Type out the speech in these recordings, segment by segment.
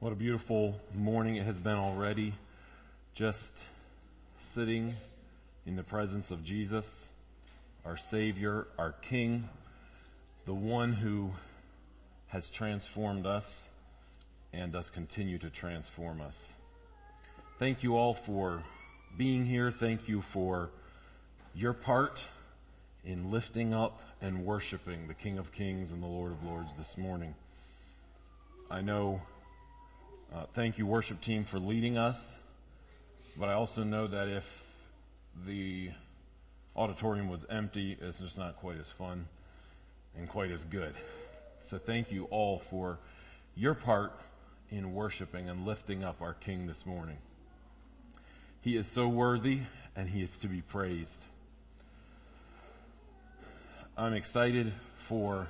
What a beautiful morning it has been already. Just sitting in the presence of Jesus, our Savior, our King, the one who has transformed us and does continue to transform us. Thank you all for being here. Thank you for your part in lifting up and worshiping the King of Kings and the Lord of Lords this morning. I know uh, thank you, worship team, for leading us. But I also know that if the auditorium was empty, it's just not quite as fun and quite as good. So thank you all for your part in worshiping and lifting up our King this morning. He is so worthy and he is to be praised. I'm excited for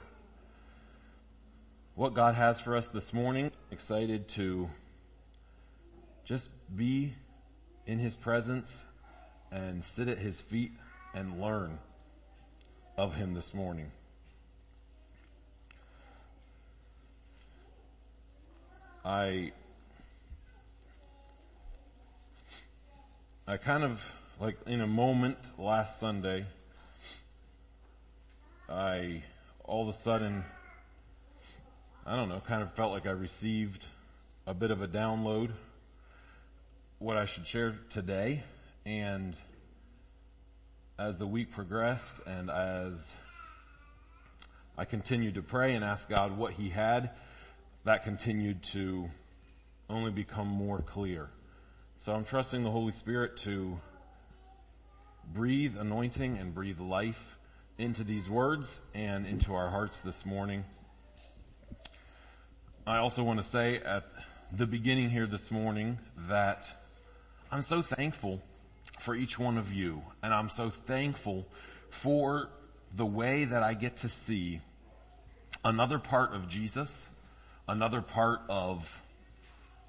what God has for us this morning. Excited to just be in His presence and sit at His feet and learn of Him this morning. I, I kind of, like in a moment last Sunday, I all of a sudden I don't know, kind of felt like I received a bit of a download what I should share today. And as the week progressed and as I continued to pray and ask God what He had, that continued to only become more clear. So I'm trusting the Holy Spirit to breathe anointing and breathe life into these words and into our hearts this morning. I also want to say at the beginning here this morning that I'm so thankful for each one of you and I'm so thankful for the way that I get to see another part of Jesus, another part of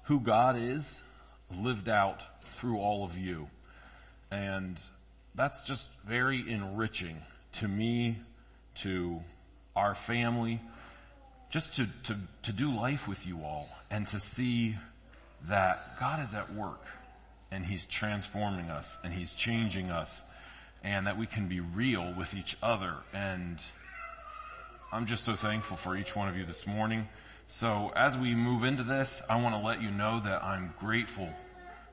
who God is lived out through all of you. And that's just very enriching to me, to our family, just to, to, to do life with you all and to see that God is at work and He's transforming us and He's changing us and that we can be real with each other. And I'm just so thankful for each one of you this morning. So as we move into this, I want to let you know that I'm grateful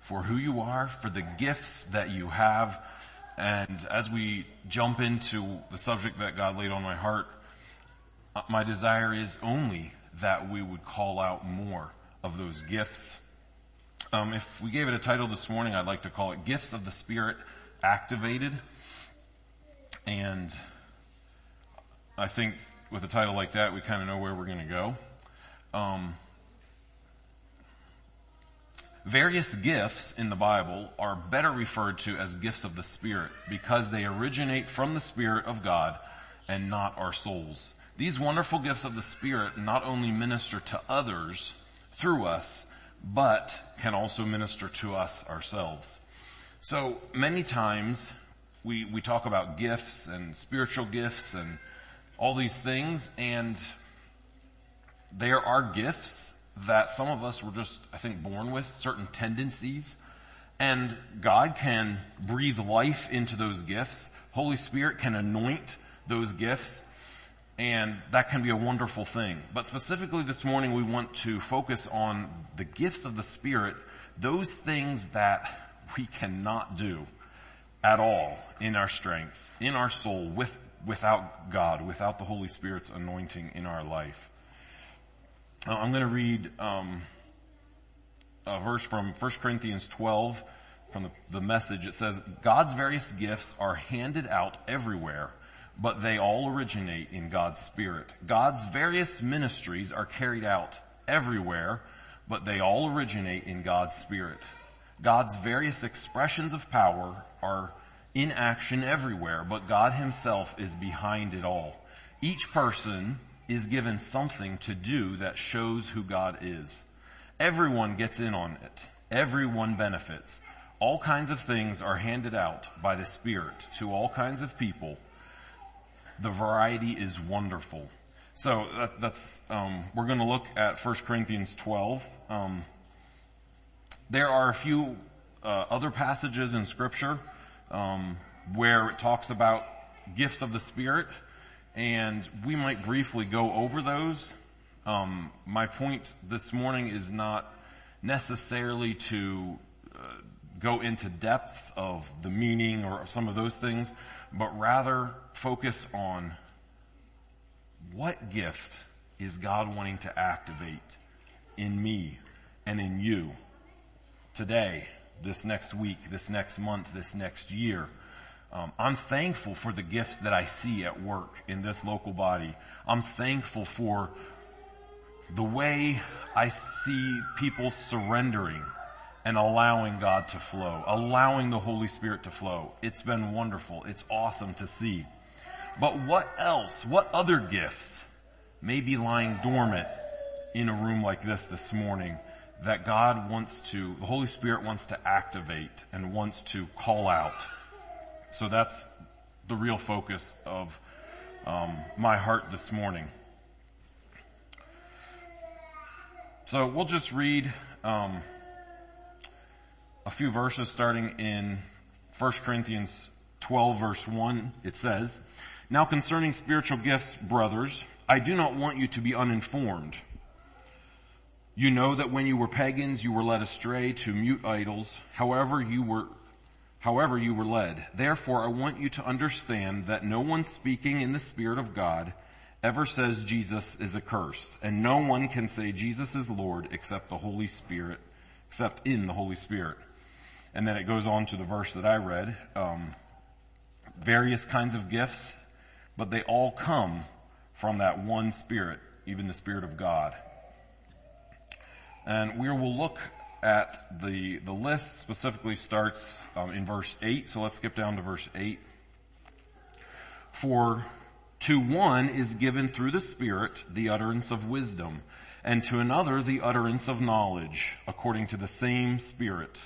for who you are, for the gifts that you have. And as we jump into the subject that God laid on my heart, my desire is only that we would call out more of those gifts. Um, if we gave it a title this morning, I'd like to call it Gifts of the Spirit Activated. And I think with a title like that, we kind of know where we're going to go. Um, various gifts in the Bible are better referred to as gifts of the Spirit because they originate from the Spirit of God and not our souls. These wonderful gifts of the Spirit not only minister to others through us, but can also minister to us ourselves. So many times we, we talk about gifts and spiritual gifts and all these things and there are gifts that some of us were just, I think, born with, certain tendencies. And God can breathe life into those gifts. Holy Spirit can anoint those gifts and that can be a wonderful thing. But specifically this morning we want to focus on the gifts of the Spirit, those things that we cannot do at all in our strength, in our soul, with, without God, without the Holy Spirit's anointing in our life. Uh, I'm going to read um, a verse from 1 Corinthians 12 from the, the message. It says, God's various gifts are handed out everywhere but they all originate in God's Spirit. God's various ministries are carried out everywhere, but they all originate in God's Spirit. God's various expressions of power are in action everywhere, but God himself is behind it all. Each person is given something to do that shows who God is. Everyone gets in on it. Everyone benefits. All kinds of things are handed out by the Spirit to all kinds of people the variety is wonderful. So that, that's um, we're going to look at 1 Corinthians 12. Um, there are a few uh, other passages in Scripture um, where it talks about gifts of the Spirit, and we might briefly go over those. Um, my point this morning is not necessarily to uh, go into depths of the meaning or some of those things, but rather focus on what gift is God wanting to activate in me and in you today, this next week, this next month, this next year? Um, I'm thankful for the gifts that I see at work in this local body. I'm thankful for the way I see people surrendering and allowing God to flow, allowing the Holy Spirit to flow. It's been wonderful. It's awesome to see. But what else, what other gifts may be lying dormant in a room like this this morning that God wants to, the Holy Spirit wants to activate and wants to call out? So that's the real focus of um, my heart this morning. So we'll just read um, a few verses starting in 1 Corinthians 12 verse 1. It says, now concerning spiritual gifts, brothers, I do not want you to be uninformed. You know that when you were pagans, you were led astray to mute idols, however you were, however you were led. Therefore, I want you to understand that no one speaking in the Spirit of God ever says Jesus is accursed, and no one can say Jesus is Lord except the Holy Spirit, except in the Holy Spirit. And then it goes on to the verse that I read, um, various kinds of gifts but they all come from that one Spirit, even the Spirit of God. And we will look at the, the list specifically starts um, in verse 8. So let's skip down to verse 8. For to one is given through the Spirit the utterance of wisdom, and to another the utterance of knowledge, according to the same Spirit.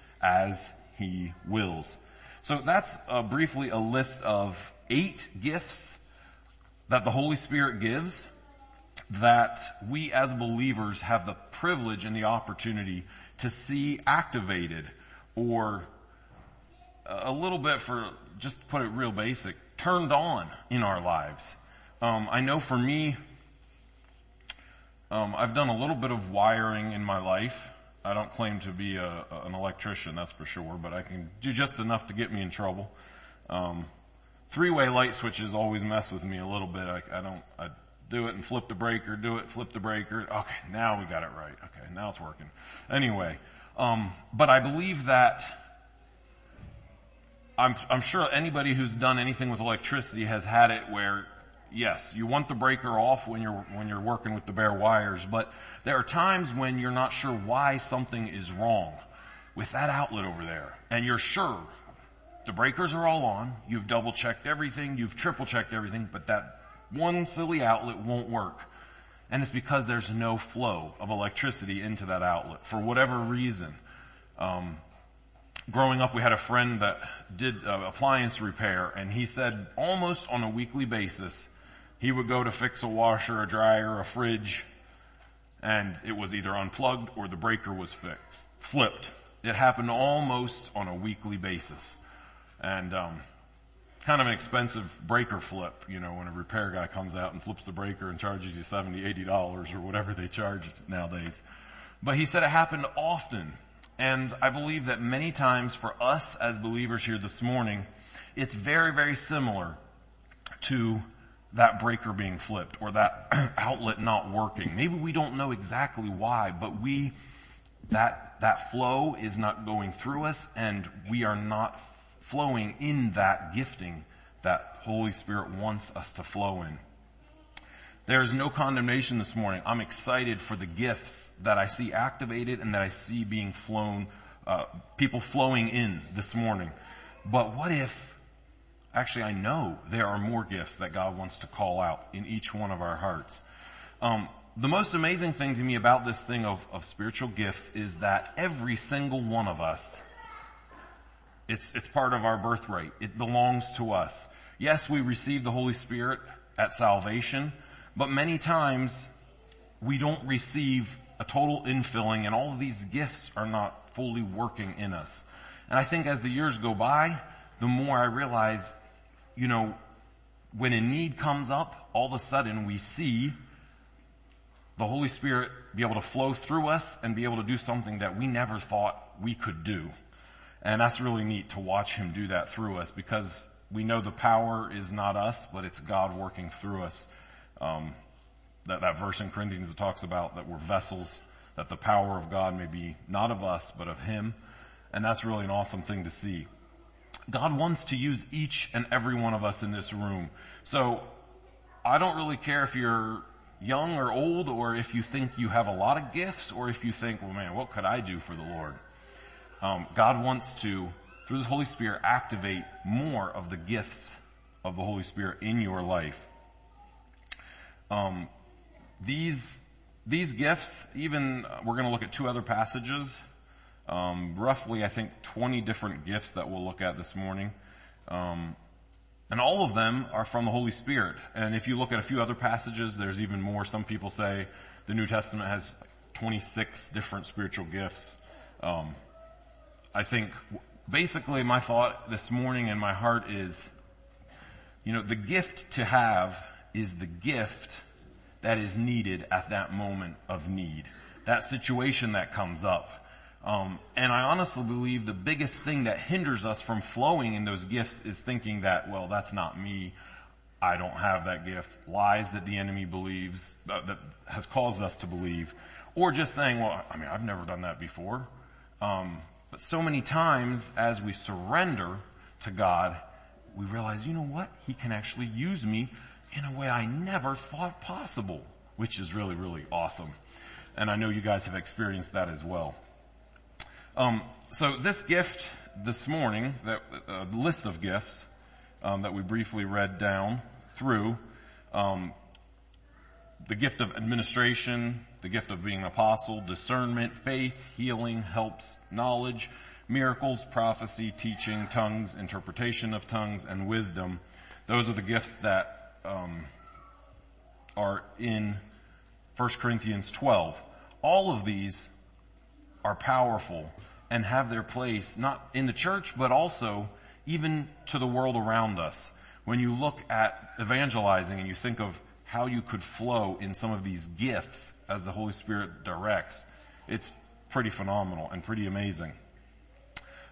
as he wills. So that's uh, briefly a list of eight gifts that the Holy Spirit gives that we as believers have the privilege and the opportunity to see activated or a little bit for, just to put it real basic, turned on in our lives. Um, I know for me, um, I've done a little bit of wiring in my life. I don't claim to be a, an electrician, that's for sure, but I can do just enough to get me in trouble. Um, three-way light switches always mess with me a little bit. I, I don't, I do it and flip the breaker, do it, flip the breaker. Okay, now we got it right. Okay, now it's working. Anyway, um, but I believe that I'm, I'm sure anybody who's done anything with electricity has had it where yes, you want the breaker off when you're, when you're working with the bare wires, but there are times when you're not sure why something is wrong with that outlet over there. And you're sure the breakers are all on. You've double checked everything. You've triple checked everything, but that one silly outlet won't work. And it's because there's no flow of electricity into that outlet for whatever reason. Um, growing up, we had a friend that did uh, appliance repair, and he said almost on a weekly basis, he would go to fix a washer, a dryer, a fridge, and it was either unplugged or the breaker was fixed, flipped. It happened almost on a weekly basis and um, kind of an expensive breaker flip, you know, when a repair guy comes out and flips the breaker and charges you 70, 80 dollars or whatever they charge nowadays. But he said it happened often. And I believe that many times for us as believers here this morning, it's very, very similar to that breaker being flipped or that outlet not working. Maybe we don't know exactly why, but we, that, that flow is not going through us and we are not flowing in that gifting that Holy Spirit wants us to flow in. There is no condemnation this morning. I'm excited for the gifts that I see activated and that I see being flown, uh, people flowing in this morning. But what if, actually I know there are more gifts that God wants to call out in each one of our hearts. Um, the most amazing thing to me about this thing of, of spiritual gifts is that every single one of us, it's, it's part of our birthright. It belongs to us. Yes, we receive the Holy Spirit at salvation, but many times we don't receive a total infilling and all of these gifts are not fully working in us. And I think as the years go by, the more I realize, you know, when a need comes up, all of a sudden we see the Holy Spirit be able to flow through us and be able to do something that we never thought we could do. And that's really neat to watch Him do that through us because we know the power is not us, but it's God working through us. Um, that, that verse in Corinthians that talks about that we're vessels, that the power of God may be not of us, but of Him. And that's really an awesome thing to see. God wants to use each and every one of us in this room. So I don't really care if you're young or old or if you think you have a lot of gifts or if you think, well man, what could I do for the Lord? Um, God wants to, through the Holy Spirit, activate more of the gifts of the Holy Spirit in your life. Um, these these gifts, even uh, we're going to look at two other passages, um, roughly I think 20 different gifts that we'll look at this morning. Um, and all of them are from the Holy Spirit. And if you look at a few other passages, there's even more. Some people say the New Testament has 26 different spiritual gifts. Um, I think basically my thought this morning in my heart is, you know, the gift to have is the gift that is needed at that moment of need. That situation that comes up. Um, and I honestly believe the biggest thing that hinders us from flowing in those gifts is thinking that, well, that's not me. I don't have that gift. Lies that the enemy believes, uh, that has caused us to believe. Or just saying, well, I mean, I've never done that before. Um, but so many times as we surrender to God, we realize, you know what? He can actually use me in a way I never thought possible, which is really, really awesome. And I know you guys have experienced that as well. Um, so this gift this morning, that uh, list of gifts um, that we briefly read down through, um, the gift of administration, the gift of being an apostle, discernment, faith, healing, helps, knowledge, miracles, prophecy, teaching, tongues, interpretation of tongues, and wisdom. Those are the gifts that um, are in 1 Corinthians 12. All of these are powerful and have their place not in the church, but also even to the world around us. When you look at evangelizing and you think of how you could flow in some of these gifts as the Holy Spirit directs, it's pretty phenomenal and pretty amazing.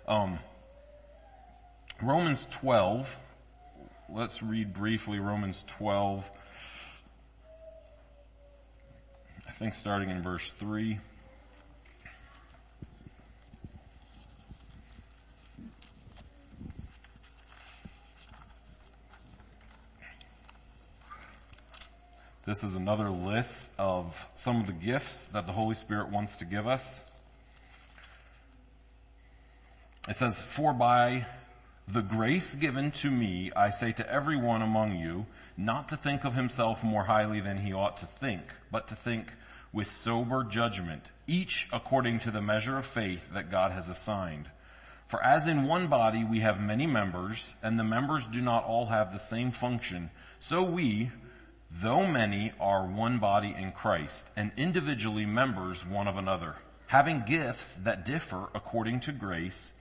Um, Romans 12, let's read briefly Romans 12, I think starting in verse 3. This is another list of some of the gifts that the Holy Spirit wants to give us. It says, For by the grace given to me, I say to everyone among you, not to think of himself more highly than he ought to think, but to think with sober judgment, each according to the measure of faith that God has assigned. For as in one body we have many members, and the members do not all have the same function, so we, though many are one body in Christ and individually members one of another, having gifts that differ according to grace,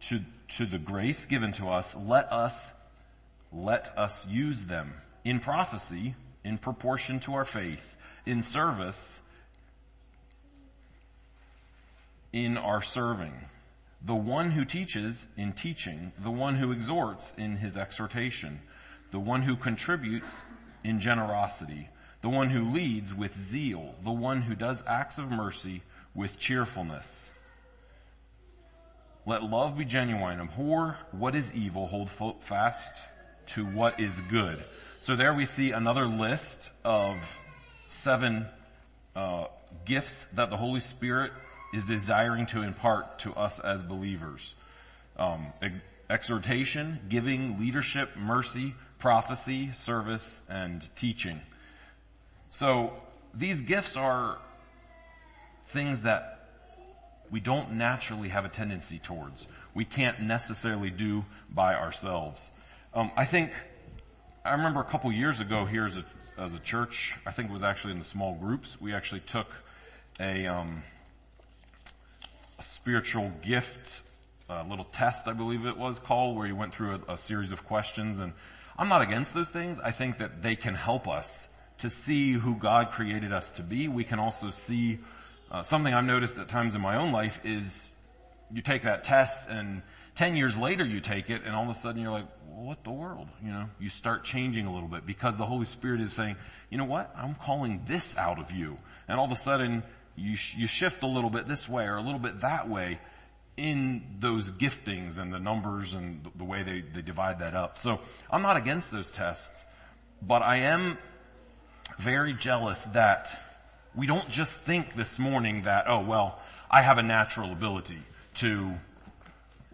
to, to the grace given to us, let us, let us use them in prophecy in proportion to our faith, in service, in our serving. The one who teaches in teaching, the one who exhorts in his exhortation, the one who contributes in generosity, the one who leads with zeal, the one who does acts of mercy with cheerfulness. Let love be genuine. Abhor what is evil. Hold fast to what is good. So there we see another list of seven uh, gifts that the Holy Spirit is desiring to impart to us as believers. Um, exhortation, giving, leadership, mercy, prophecy, service, and teaching. So these gifts are things that we don't naturally have a tendency towards. We can't necessarily do by ourselves. Um, I think I remember a couple years ago here as a, as a church. I think it was actually in the small groups. We actually took a, um, a spiritual gift a little test, I believe it was called, where you went through a, a series of questions. And I'm not against those things. I think that they can help us to see who God created us to be. We can also see uh, something I've noticed at times in my own life is you take that test and 10 years later you take it and all of a sudden you're like, what the world? You know, you start changing a little bit because the Holy Spirit is saying, you know what? I'm calling this out of you. And all of a sudden you, sh- you shift a little bit this way or a little bit that way in those giftings and the numbers and the way they, they divide that up. So I'm not against those tests, but I am very jealous that we don't just think this morning that, oh well, I have a natural ability to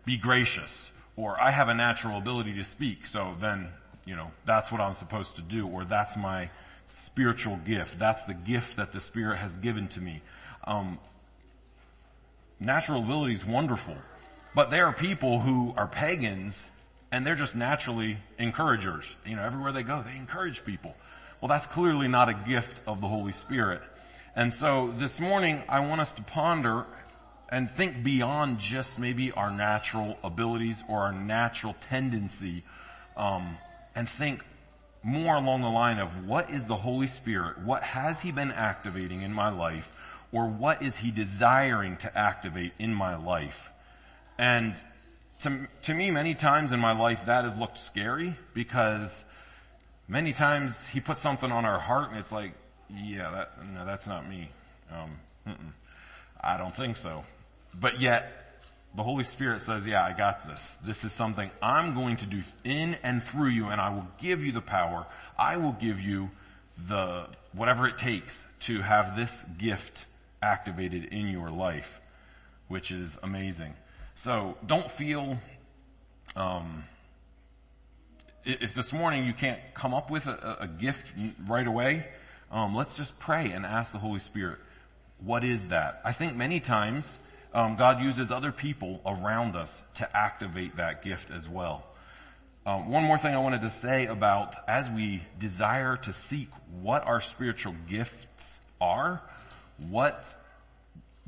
be gracious or I have a natural ability to speak. So then, you know, that's what I'm supposed to do or that's my spiritual gift. That's the gift that the Spirit has given to me. Um, natural ability is wonderful, but there are people who are pagans and they're just naturally encouragers. You know, everywhere they go, they encourage people. Well, that's clearly not a gift of the Holy Spirit. And so this morning, I want us to ponder and think beyond just maybe our natural abilities or our natural tendency, um, and think more along the line of what is the Holy Spirit? What has He been activating in my life? Or what is he desiring to activate in my life? And to, to me, many times in my life, that has looked scary because many times he puts something on our heart and it's like, yeah, that, no, that's not me. Um, I don't think so. But yet, the Holy Spirit says, yeah, I got this. This is something I'm going to do in and through you and I will give you the power. I will give you the, whatever it takes to have this gift activated in your life, which is amazing. So don't feel, um, if this morning you can't come up with a, a gift right away, um, let's just pray and ask the Holy Spirit, what is that? I think many times um, God uses other people around us to activate that gift as well. Um, one more thing I wanted to say about as we desire to seek what our spiritual gifts are, what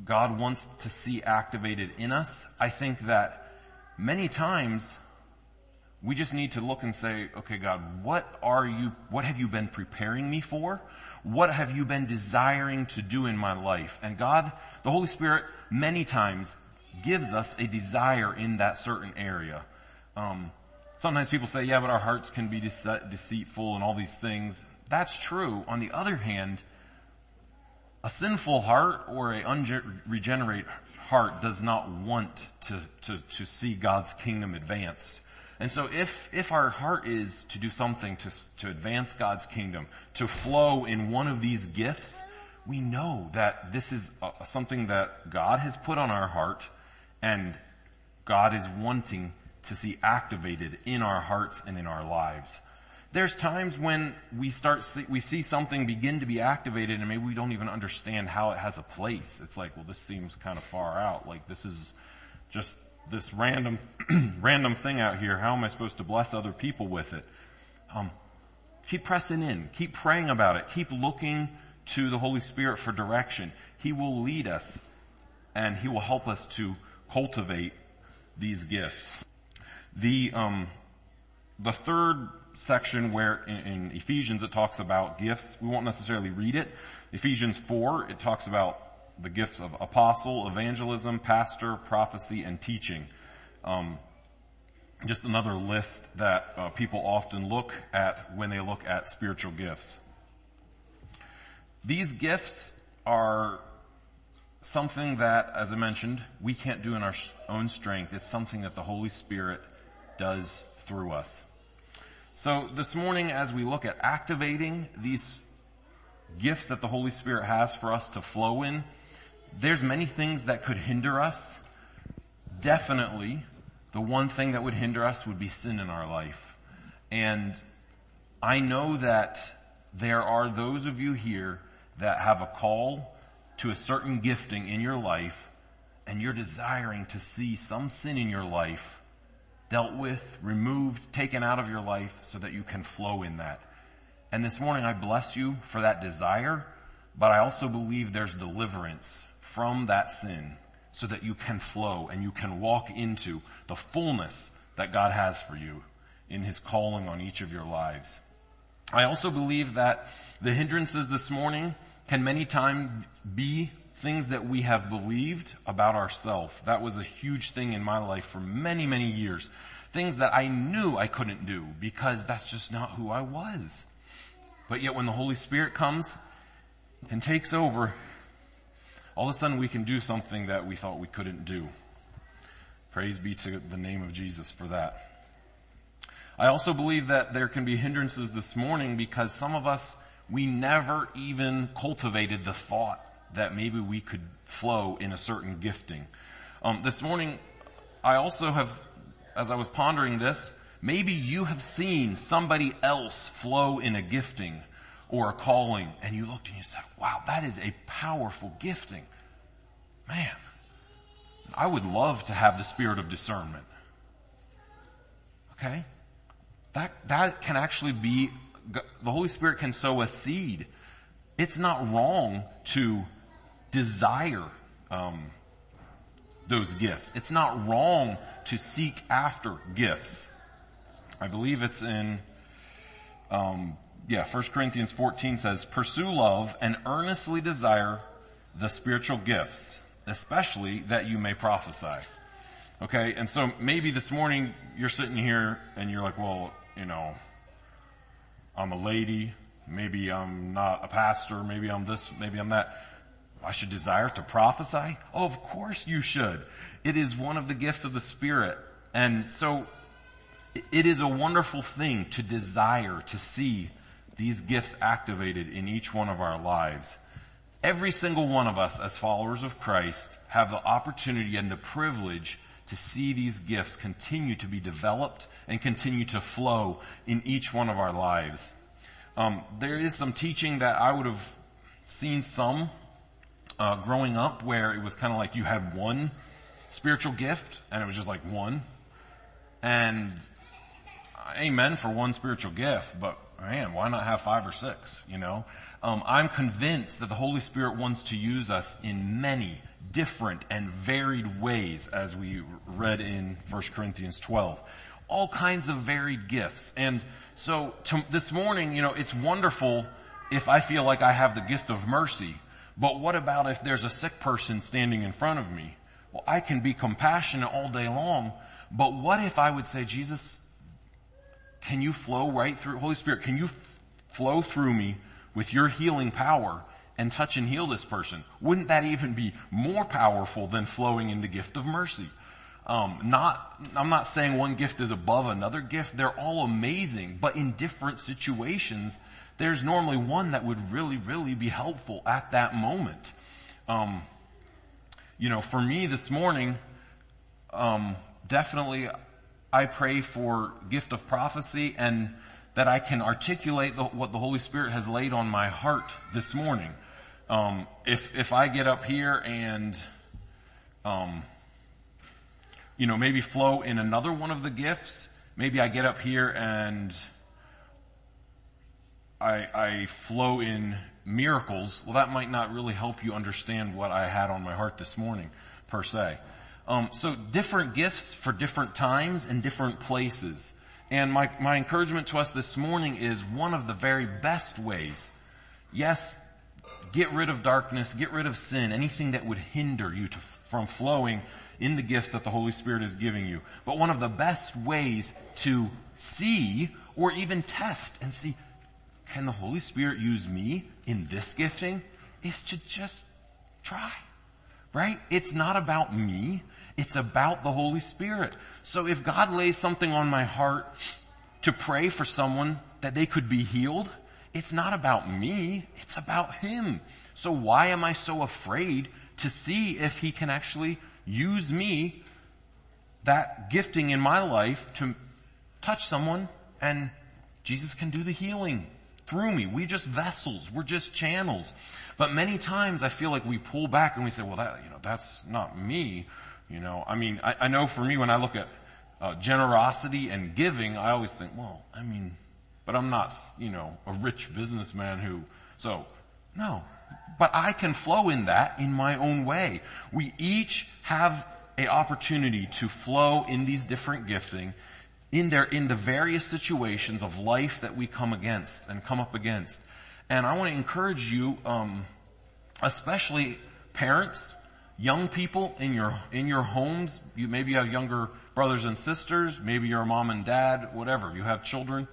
God wants to see activated in us, I think that many times we just need to look and say, okay, God, what are you, what have you been preparing me for? What have you been desiring to do in my life? And God, the Holy Spirit, many times gives us a desire in that certain area. Um, sometimes people say, yeah, but our hearts can be deceitful and all these things. That's true. On the other hand, a sinful heart or a unregenerate heart does not want to, to, to see God's kingdom advance. And so if, if our heart is to do something to, to advance God's kingdom, to flow in one of these gifts, we know that this is a, something that God has put on our heart and God is wanting to see activated in our hearts and in our lives. There's times when we start, see, we see something begin to be activated and maybe we don't even understand how it has a place. It's like, well, this seems kind of far out. Like this is just this random, random thing out here. How am I supposed to bless other people with it? Um, keep pressing in. Keep praying about it. Keep looking to the Holy Spirit for direction. He will lead us and He will help us to cultivate these gifts. The, um, the third section where in, Ephesians it talks about gifts. We won't necessarily read it. Ephesians 4, it talks about the gifts of apostle, evangelism, pastor, prophecy, and teaching. Um, just another list that uh, people often look at when they look at spiritual gifts. These gifts are something that, as I mentioned, we can't do in our own strength. It's something that the Holy Spirit does through us. So this morning as we look at activating these gifts that the Holy Spirit has for us to flow in, there's many things that could hinder us. Definitely, the one thing that would hinder us would be sin in our life. And I know that there are those of you here that have a call to a certain gifting in your life and you're desiring to see some sin in your life dealt with, removed, taken out of your life so that you can flow in that. And this morning I bless you for that desire, but I also believe there's deliverance from that sin so that you can flow and you can walk into the fullness that God has for you in his calling on each of your lives. I also believe that the hindrances this morning can many times be things that we have believed about ourselves. That was a huge thing in my life for many, many years. Things that I knew I couldn't do because that's just not who I was. But yet when the Holy Spirit comes and takes over, all of a sudden we can do something that we thought we couldn't do. Praise be to the name of Jesus for that. I also believe that there can be hindrances this morning because some of us, we never even cultivated the thought that maybe we could flow in a certain gifting. Um, this morning, I also have, as I was pondering this, maybe you have seen somebody else flow in a gifting or a calling and you looked and you said, wow, that is a powerful gifting. Man, I would love to have the spirit of discernment. Okay? That, that can actually be, the Holy Spirit can sow a seed. It's not wrong to desire, um, those gifts. It's not wrong to seek after gifts. I believe it's in, um, yeah, 1 Corinthians 14 says, pursue love and earnestly desire the spiritual gifts, especially that you may prophesy. Okay, and so maybe this morning you're sitting here and you're like, well, you know, I'm a lady, maybe I'm not a pastor, maybe I'm this, maybe I'm that. I should desire to prophesy? Oh, of course you should. It is one of the gifts of the Spirit. And so it is a wonderful thing to desire to see these gifts activated in each one of our lives. Every single one of us as followers of Christ have the opportunity and the privilege to see these gifts continue to be developed and continue to flow in each one of our lives. Um, there is some teaching that I would have seen some uh, growing up where it was kind of like you had one spiritual gift and it was just like one. And amen for one spiritual gift, but man, why not have five or six, you know? Um, I'm convinced that the Holy Spirit wants to use us in many different and varied ways as we read in 1 Corinthians 12. All kinds of varied gifts. And so to, this morning, you know, it's wonderful if I feel like I have the gift of mercy. But what about if there's a sick person standing in front of me? Well, I can be compassionate all day long, but what if I would say, Jesus, can you flow right through, Holy Spirit, can you f- flow through me with your healing power and touch and heal this person? Wouldn't that even be more powerful than flowing in the gift of mercy? Um, not, I'm not saying one gift is above another gift. They're all amazing, but in different situations, there's normally one that would really, really be helpful at that moment. Um, you know, for me this morning, um, definitely I pray for gift of prophecy and that I can articulate the, what the Holy Spirit has laid on my heart this morning. Um, if if I get up here and, um, you know, maybe flow in another one of the gifts, maybe I get up here and I, I flow in miracles. Well, that might not really help you understand what I had on my heart this morning, per se. Um, so different gifts for different times and different places. And my, my encouragement to us this morning is one of the very best ways. Yes, get rid of darkness, get rid of sin, anything that would hinder you to, from flowing in the gifts that the Holy Spirit is giving you. But one of the best ways to see or even test and see, can the Holy Spirit use me in this gifting? Is to just try. Right? It's not about me. It's about the Holy Spirit. So if God lays something on my heart to pray for someone that they could be healed. It's not about me. It's about him. So why am I so afraid to see if he can actually use me, that gifting in my life to touch someone and Jesus can do the healing through me. We just vessels. We're just channels. But many times I feel like we pull back and we say, well, that, you know, that's not me. You know, I mean, I, I know for me when I look at uh, generosity and giving, I always think, well, I mean, but I'm not, you know, a rich businessman who, so, no. But I can flow in that in my own way. We each have a opportunity to flow in these different gifting in their, in the various situations of life that we come against and come up against. And I want to encourage you, um, especially parents, young people in your, in your homes. You maybe have younger brothers and sisters. Maybe you're a mom and dad, whatever. You have children.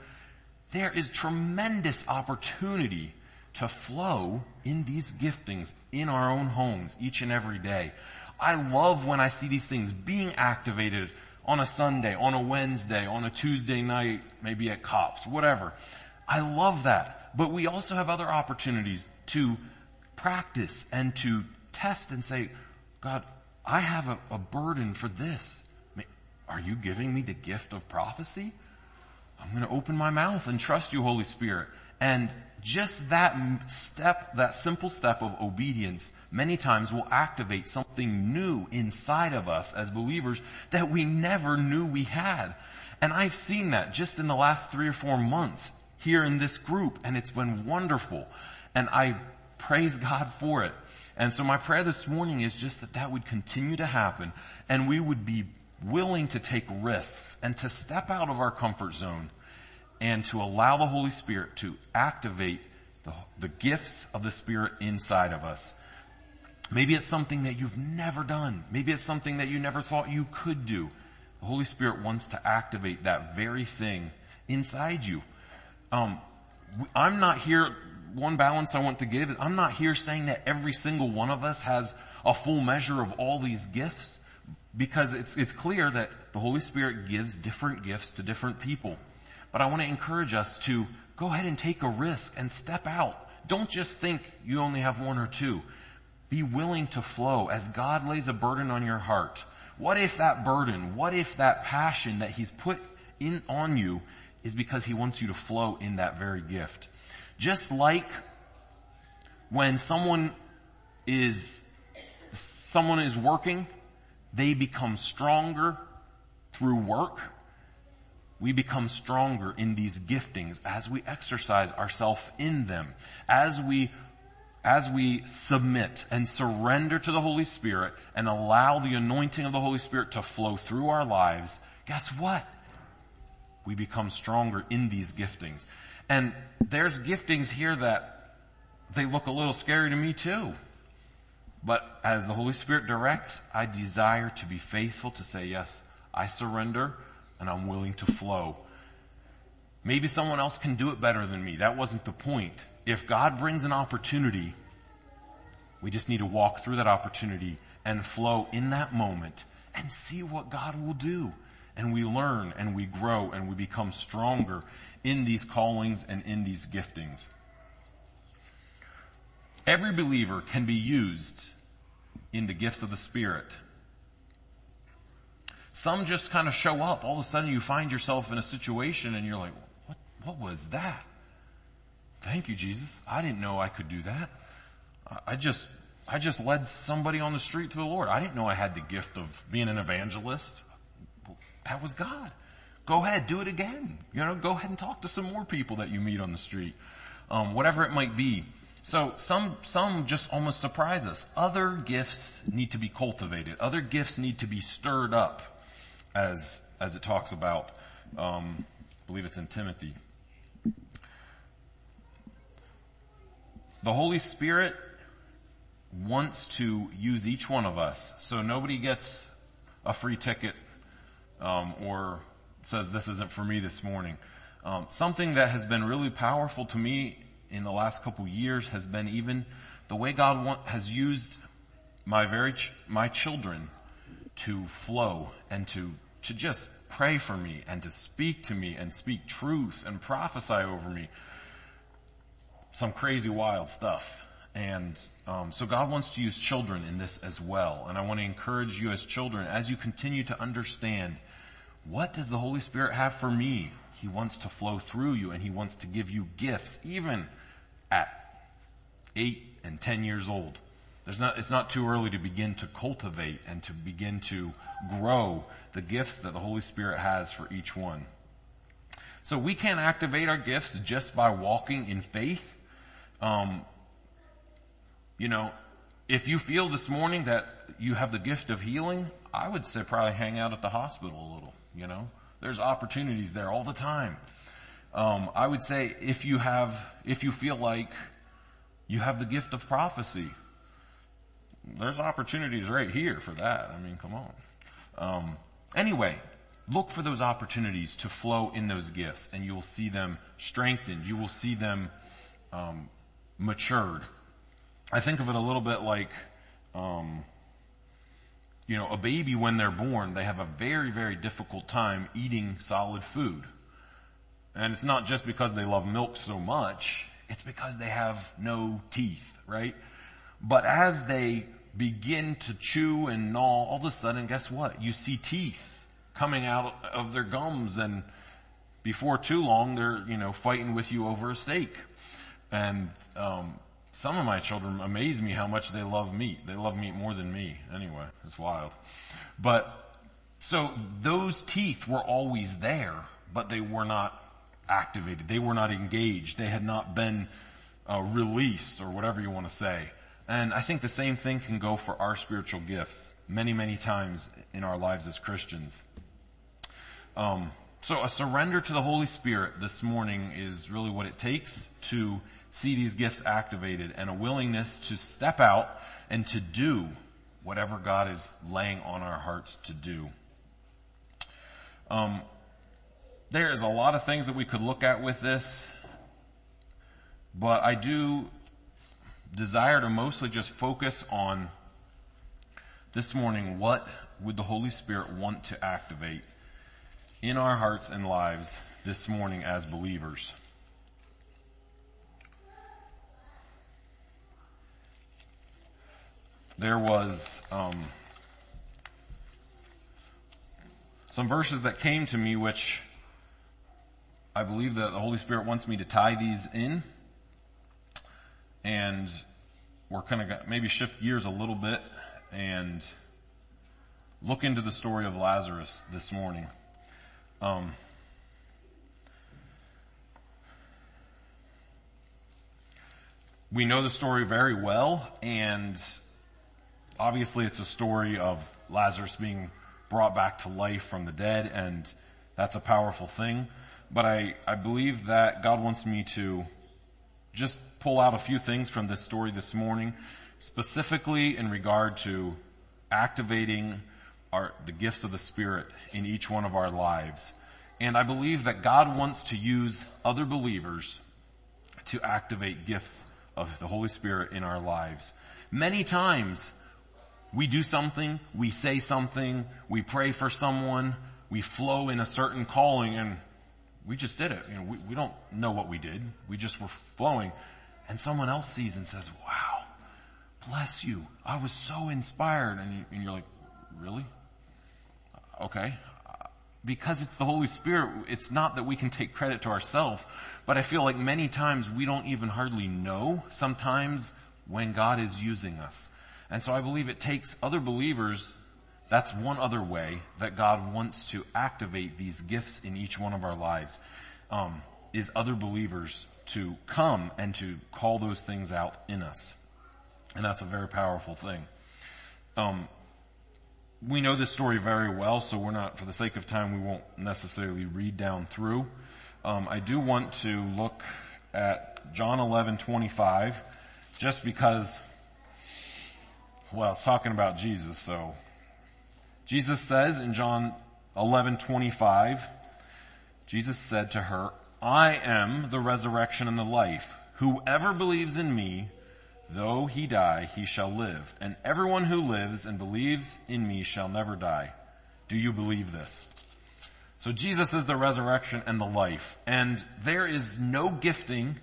There is tremendous opportunity to flow in these giftings in our own homes each and every day. I love when I see these things being activated on a Sunday, on a Wednesday, on a Tuesday night, maybe at COPS, whatever. I love that. But we also have other opportunities to practice and to test and say, God, I have a, a burden for this. Are you giving me the gift of prophecy? I'm going to open my mouth and trust you, Holy Spirit. And just that step, that simple step of obedience many times will activate something new inside of us as believers that we never knew we had. And I've seen that just in the last three or four months here in this group and it's been wonderful. And I praise God for it. And so my prayer this morning is just that that would continue to happen and we would be willing to take risks and to step out of our comfort zone and to allow the Holy Spirit to activate the, the gifts of the Spirit inside of us. Maybe it's something that you've never done. Maybe it's something that you never thought you could do. The Holy Spirit wants to activate that very thing inside you. Um, I'm not here, one balance I want to give is I'm not here saying that every single one of us has a full measure of all these gifts because it's, it's clear that the Holy Spirit gives different gifts to different people. But I want to encourage us to go ahead and take a risk and step out. Don't just think you only have one or two. Be willing to flow as God lays a burden on your heart. What if that burden, what if that passion that He's put in on you is because He wants you to flow in that very gift? Just like when someone is, someone is working, they become stronger through work we become stronger in these giftings as we exercise ourselves in them, as we as we submit and surrender to the Holy Spirit and allow the anointing of the Holy Spirit to flow through our lives, guess what? We become stronger in these giftings. And there's giftings here that they look a little scary to me too. But as the Holy Spirit directs, I desire to be faithful to say, yes, I surrender and I'm willing to flow. Maybe someone else can do it better than me. That wasn't the point. If God brings an opportunity, we just need to walk through that opportunity and flow in that moment and see what God will do. And we learn and we grow and we become stronger in these callings and in these giftings. Every believer can be used in the gifts of the Spirit. Some just kind of show up. All of a sudden you find yourself in a situation and you're like, what, what was that? Thank you, Jesus. I didn't know I could do that. I just, I just led somebody on the street to the Lord. I didn't know I had the gift of being an evangelist. That was God. Go ahead, do it again. You know, go ahead and talk to some more people that you meet on the street. Um, whatever it might be. So some, some just almost surprise us. Other gifts need to be cultivated. Other gifts need to be stirred up as, as it talks about, um, I believe it's in Timothy. The Holy Spirit wants to use each one of us. So nobody gets a free ticket, um, or says this isn't for me this morning. Um, something that has been really powerful to me in the last couple years has been even the way God want, has used my very ch- my children to flow and to to just pray for me and to speak to me and speak truth and prophesy over me. Some crazy wild stuff. And um, so God wants to use children in this as well. And I want to encourage you as children, as you continue to understand, what does the Holy Spirit have for me? He wants to flow through you and He wants to give you gifts, even at eight and ten years old. Not, it's not too early to begin to cultivate and to begin to grow the gifts that the Holy Spirit has for each one. So we can't activate our gifts just by walking in faith. Um, you know, if you feel this morning that you have the gift of healing, I would say probably hang out at the hospital a little, you know. There's opportunities there all the time. Um, I would say if you have, if you feel like you have the gift of prophecy, there's opportunities right here for that. I mean, come on. Um, anyway, look for those opportunities to flow in those gifts and you will see them strengthened. You will see them, um, matured. I think of it a little bit like, um, you know, a baby when they're born, they have a very, very difficult time eating solid food. And it's not just because they love milk so much, it's because they have no teeth, right? But as they begin to chew and gnaw, all of a sudden, guess what? You see teeth coming out of their gums and before too long, they're, you know, fighting with you over a steak. And, um, some of my children amaze me how much they love meat. They love meat more than me. Anyway, it's wild. But, so those teeth were always there, but they were not activated. They were not engaged. They had not been uh, released or whatever you want to say. And I think the same thing can go for our spiritual gifts many, many times in our lives as Christians. Um, so a surrender to the Holy Spirit this morning is really what it takes to see these gifts activated and a willingness to step out and to do whatever God is laying on our hearts to do. Um, there is a lot of things that we could look at with this, but I do desire to mostly just focus on this morning what would the Holy Spirit want to activate in our hearts and lives this morning as believers. There was um, some verses that came to me which I believe that the Holy Spirit wants me to tie these in and we're kind of maybe shift gears a little bit and look into the story of Lazarus this morning. Um, we know the story very well and obviously it's a story of Lazarus being brought back to life from the dead and that's a powerful thing. But I, I believe that God wants me to just pull out a few things from this story this morning, specifically in regard to activating our, the gifts of the Spirit in each one of our lives. And I believe that God wants to use other believers to activate gifts of the Holy Spirit in our lives. Many times we do something, we say something, we pray for someone, we flow in a certain calling and we just did it. You know, we, we don't know what we did. We just were flowing. And someone else sees and says, wow, bless you. I was so inspired. And, you, and you're like, really? Okay. Because it's the Holy Spirit, it's not that we can take credit to ourselves, but I feel like many times we don't even hardly know sometimes when God is using us. And so I believe it takes other believers that's one other way that God wants to activate these gifts in each one of our lives, um, is other believers to come and to call those things out in us. And that's a very powerful thing. Um, we know this story very well, so we're not, for the sake of time, we won't necessarily read down through. Um, I do want to look at John 11, 25, just because, well, it's talking about Jesus, so Jesus says in John 11:25, Jesus said to her, I am the resurrection and the life. Whoever believes in me, though he die, he shall live. And everyone who lives and believes in me shall never die. Do you believe this? So Jesus is the resurrection and the life. And there is no gifting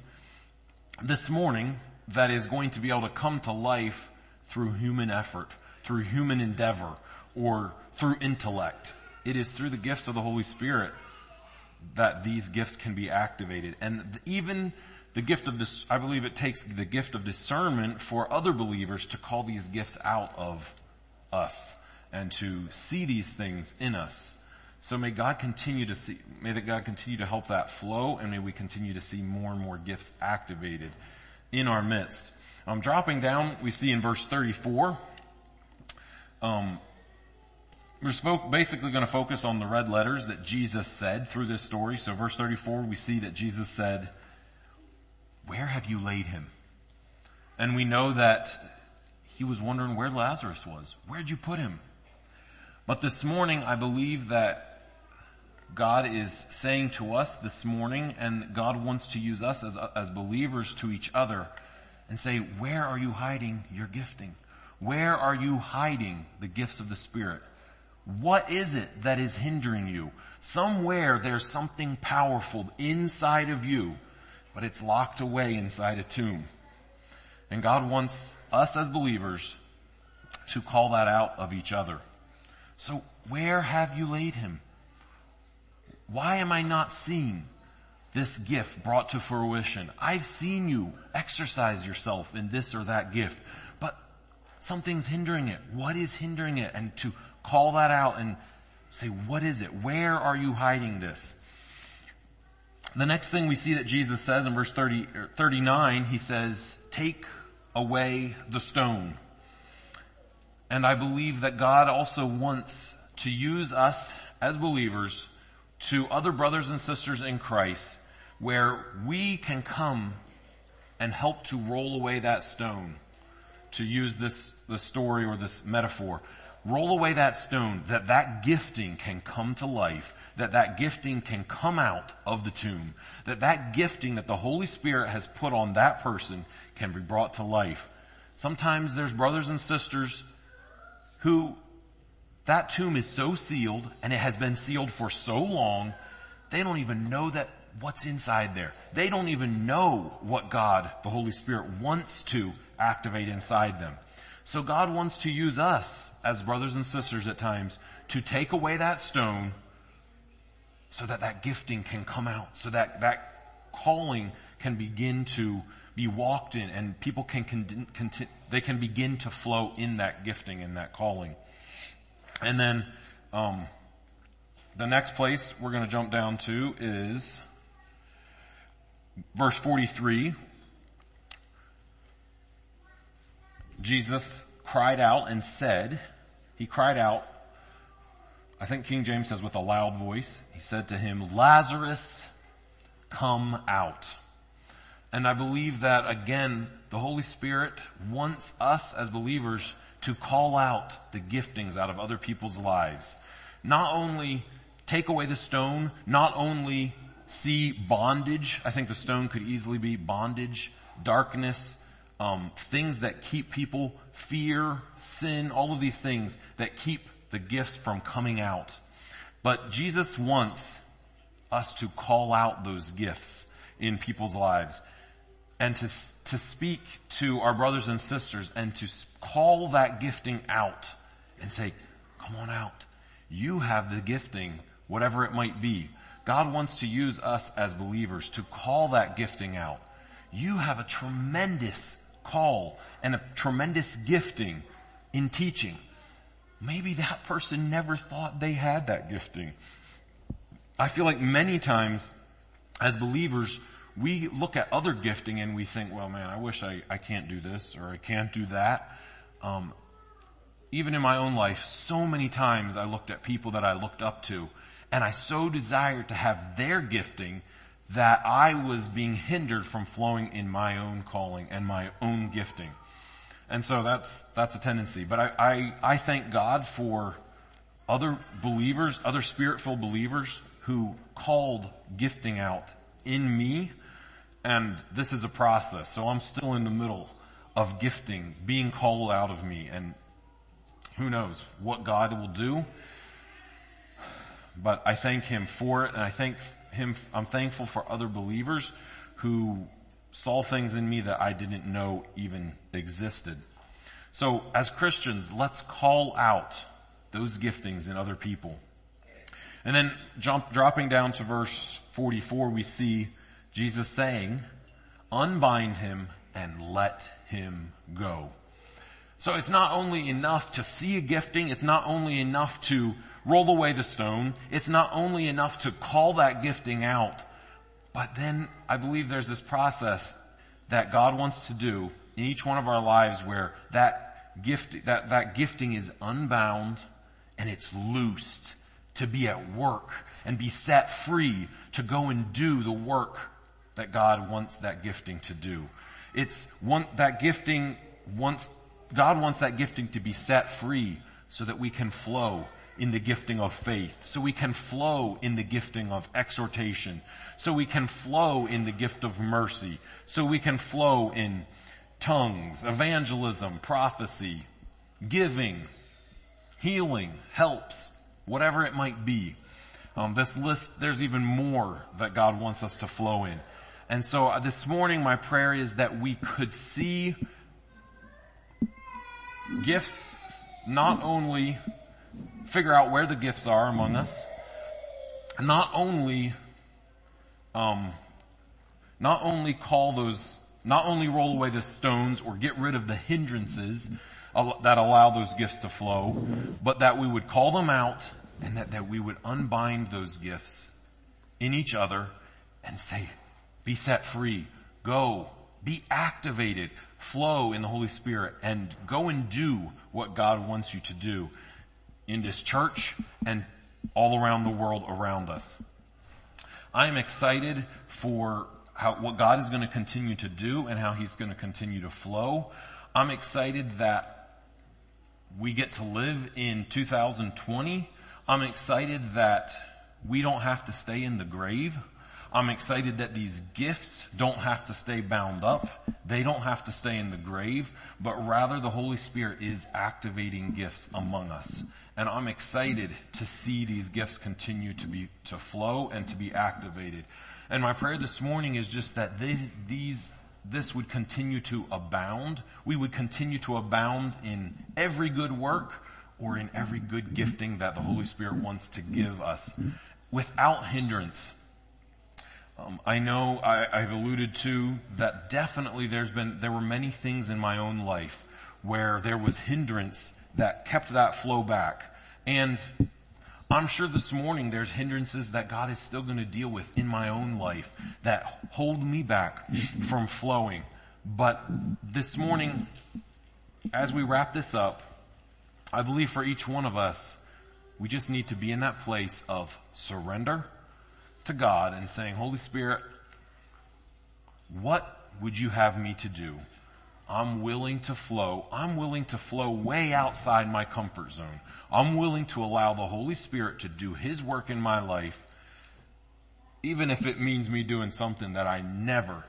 this morning that is going to be able to come to life through human effort, through human endeavor, or through intellect. It is through the gifts of the Holy Spirit that these gifts can be activated. And even the gift of this, I believe it takes the gift of discernment for other believers to call these gifts out of us and to see these things in us. So may God continue to see, may that God continue to help that flow and may we continue to see more and more gifts activated in our midst. Um, dropping down, we see in verse 34, um, we're basically going to focus on the red letters that Jesus said through this story. So verse 34, we see that Jesus said, where have you laid him? And we know that he was wondering where Lazarus was. Where'd you put him? But this morning, I believe that God is saying to us this morning, and God wants to use us as, as believers to each other and say, where are you hiding your gifting? Where are you hiding the gifts of the Spirit? What is it that is hindering you? Somewhere there's something powerful inside of you but it's locked away inside a tomb. And God wants us as believers to call that out of each other. So where have you laid him? Why am I not seeing this gift brought to fruition? I've seen you exercise yourself in this or that gift, but something's hindering it. What is hindering it? And to call that out and say, what is it? Where are you hiding this? The next thing we see that Jesus says in verse 30, er, 39, he says, take away the stone. And I believe that God also wants to use us as believers to other brothers and sisters in Christ where we can come and help to roll away that stone to use this, this story or this metaphor. Roll away that stone that that gifting can come to life that that gifting can come out of the tomb. That that gifting that the Holy Spirit has put on that person can be brought to life. Sometimes there's brothers and sisters who that tomb is so sealed and it has been sealed for so long, they don't even know that what's inside there. They don't even know what God, the Holy Spirit wants to activate inside them. So God wants to use us as brothers and sisters at times to take away that stone so that that gifting can come out, so that that calling can begin to be walked in and people can, con- they can begin to flow in that gifting and that calling. And then, um, the next place we're going to jump down to is verse 43. Jesus cried out and said, he cried out, I think King James says with a loud voice, he said to him, Lazarus, come out. And I believe that again, the Holy Spirit wants us as believers to call out the giftings out of other people's lives. Not only take away the stone, not only see bondage, I think the stone could easily be bondage, darkness, um, things that keep people, fear, sin, all of these things that keep the gifts from coming out. But Jesus wants us to call out those gifts in people's lives and to, to speak to our brothers and sisters and to call that gifting out and say, come on out. You have the gifting, whatever it might be. God wants to use us as believers to call that gifting out. You have a tremendous call and a tremendous gifting in teaching. Maybe that person never thought they had that gifting. I feel like many times as believers, we look at other gifting and we think, well man, I wish I, I can't do this or I can't do that. Um, even in my own life, so many times I looked at people that I looked up to and I so desired to have their gifting that I was being hindered from flowing in my own calling and my own gifting. And so that's, that's a tendency. But I, I, I thank God for other believers, other spirit-filled believers who called gifting out in me. And this is a process. So I'm still in the middle of gifting being called out of me. And who knows what God will do. but I thank him for it and I thank him, I'm thankful for other believers who saw things in me that I didn't know even existed. So as Christians, let's call out those giftings in other people. And then jump, dropping down to verse 44, we see Jesus saying, unbind him and let him go. So it's not only enough to see a gifting, it's not only enough to roll away the stone, it's not only enough to call that gifting out, but then I believe there's this process that God wants to do in each one of our lives where that gift, that, that gifting is unbound and it's loosed to be at work and be set free to go and do the work that God wants that gifting to do. It's one, that gifting wants, God wants that gifting to be set free so that we can flow in the gifting of faith, so we can flow in the gifting of exhortation, so we can flow in the gift of mercy, so we can flow in tongues, evangelism, prophecy, giving, healing, helps, whatever it might be. Um, this list, there's even more that God wants us to flow in. And so uh, this morning my prayer is that we could see gifts not only figure out where the gifts are among us, not only, um, not only call those not only roll away the stones or get rid of the hindrances that allow those gifts to flow, but that we would call them out and that, that we would unbind those gifts in each other and say, be set free, go, be activated, flow in the Holy Spirit and go and do what God wants you to do in this church and all around the world around us. I am excited for how, what God is going to continue to do and how He's going to continue to flow. I'm excited that we get to live in 2020. I'm excited that we don't have to stay in the grave. I'm excited that these gifts don't have to stay bound up. They don't have to stay in the grave, but rather the Holy Spirit is activating gifts among us. And I'm excited to see these gifts continue to be, to flow and to be activated. And my prayer this morning is just that these, these, this would continue to abound. We would continue to abound in every good work or in every good gifting that the Holy Spirit wants to give us without hindrance. Um, I know I, I've alluded to that definitely there's been, there were many things in my own life where there was hindrance that kept that flow back. And I'm sure this morning there's hindrances that God is still going to deal with in my own life that hold me back from flowing. But this morning, as we wrap this up, I believe for each one of us, we just need to be in that place of surrender to God and saying, Holy Spirit, what would you have me to do? I'm willing to flow. I'm willing to flow way outside my comfort zone. I'm willing to allow the Holy Spirit to do His work in my life, even if it means me doing something that I never,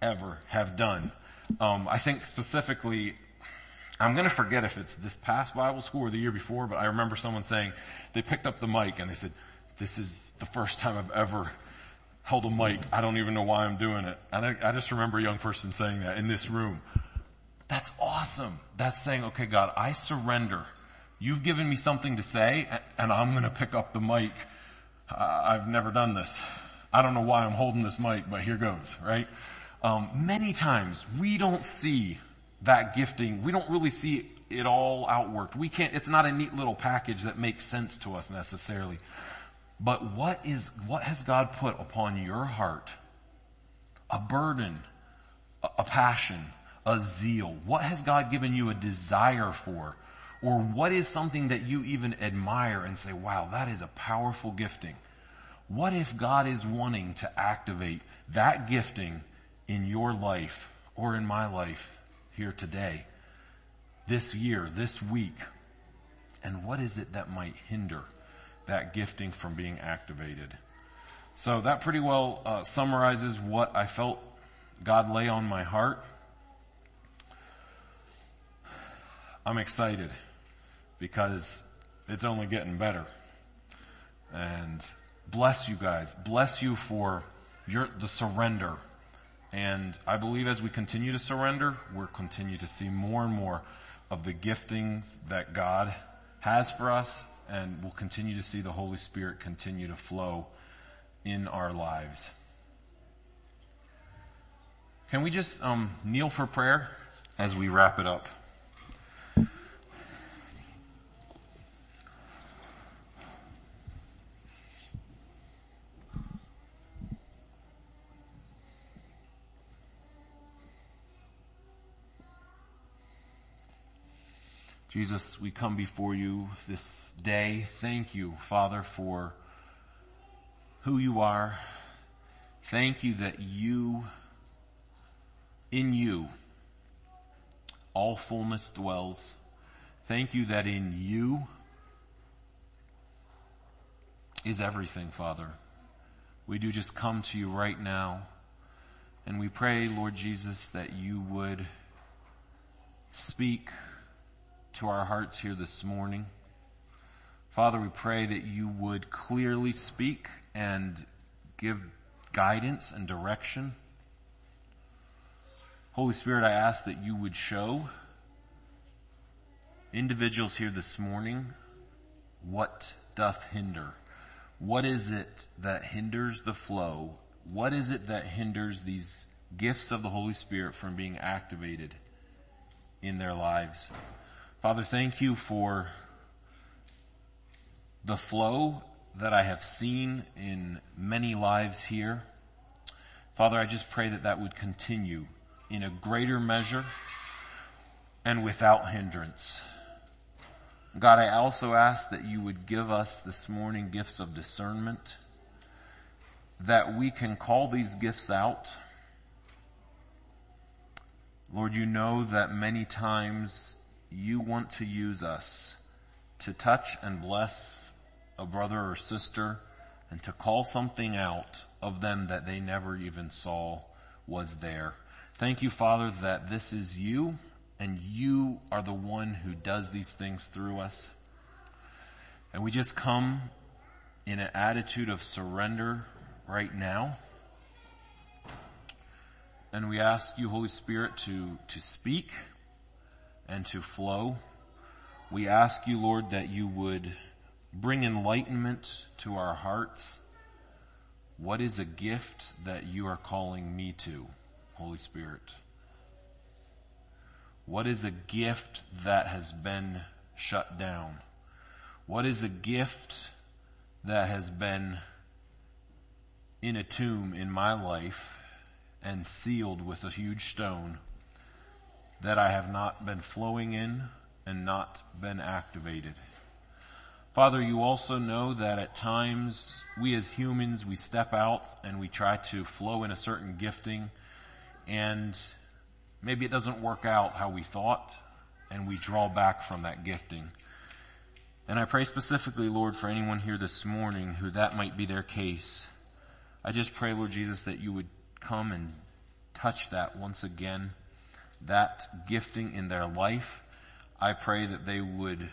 ever have done. Um, I think specifically, I'm going to forget if it's this past Bible school or the year before, but I remember someone saying they picked up the mic and they said, "This is the first time I've ever." held a mic. I don't even know why I'm doing it. And I, I just remember a young person saying that in this room. That's awesome. That's saying, okay, God, I surrender. You've given me something to say and I'm going to pick up the mic. I've never done this. I don't know why I'm holding this mic, but here goes, right? Um, many times we don't see that gifting. We don't really see it all outworked. We can't, it's not a neat little package that makes sense to us necessarily. But what is, what has God put upon your heart? A burden, a, passion, a zeal? What has God given you a desire for? Or what is something that you even admire and say, wow, that is a powerful gifting? What if God is wanting to activate that gifting in your life or in my life here today, this year, this week? And what is it that might hinder that gifting from being activated? So that pretty well uh, summarizes what I felt God lay on my heart. I'm excited because it's only getting better. And bless you guys. Bless you for your, the surrender. And I believe as we continue to surrender, we'll continue to see more and more of the giftings that God has for us and we'll continue to see the Holy Spirit continue to flow in our lives. Can we just um, kneel for prayer as we wrap it up? Jesus, we come before you this day. Thank you, Father, for who you are. Thank you that you, in you, all fullness dwells. Thank you that in you is everything, Father. We do just come to you right now and we pray, Lord Jesus, that you would speak to our hearts here this morning. Father, we pray that you would clearly speak and give guidance and direction. Holy Spirit, I ask that you would show individuals here this morning what doth hinder. What is it that hinders the flow? What is it that hinders these gifts of the Holy Spirit from being activated in their lives? Father, thank you for the flow that I have seen in many lives here. Father, I just pray that that would continue in a greater measure and without hindrance. God, I also ask that you would give us this morning gifts of discernment, that we can call these gifts out. Lord, you know that many times you want to use us to touch and bless a brother or sister and to call something out of them that they never even saw was there. Thank you, Father, that this is you and you are the one who does these things through us. And we just come in an attitude of surrender right now. And we ask you, Holy Spirit, to, to speak and to flow. We ask you, Lord, that you would bring enlightenment to our hearts. What is a gift that you are calling me to, Holy Spirit? What is a gift that has been shut down? What is a gift that has been in a tomb in my life and sealed with a huge stone that I have not been flowing in and not been activated. Father, you also know that at times we as humans, we step out and we try to flow in a certain gifting and maybe it doesn't work out how we thought and we draw back from that gifting. And I pray specifically, Lord, for anyone here this morning who that might be their case. I just pray, Lord Jesus, that you would come and touch that once again that gifting in their life. I pray that they would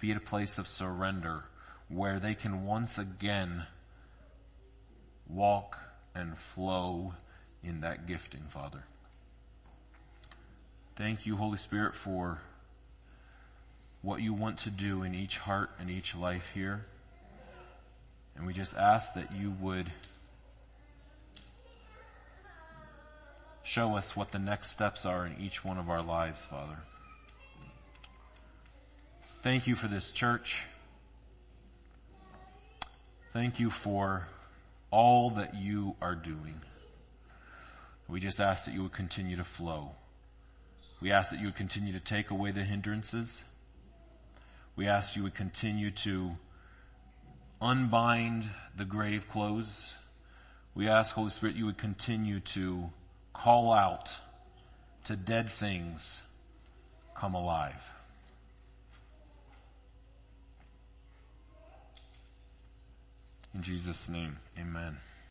be at a place of surrender where they can once again walk and flow in that gifting, Father. Thank you, Holy Spirit, for what you want to do in each heart and each life here. And we just ask that you would Show us what the next steps are in each one of our lives, Father. Thank you for this church. Thank you for all that you are doing. We just ask that you would continue to flow. We ask that you would continue to take away the hindrances. We ask you would continue to unbind the grave clothes. We ask, Holy Spirit, you would continue to call out to dead things come alive. In Jesus' name, amen.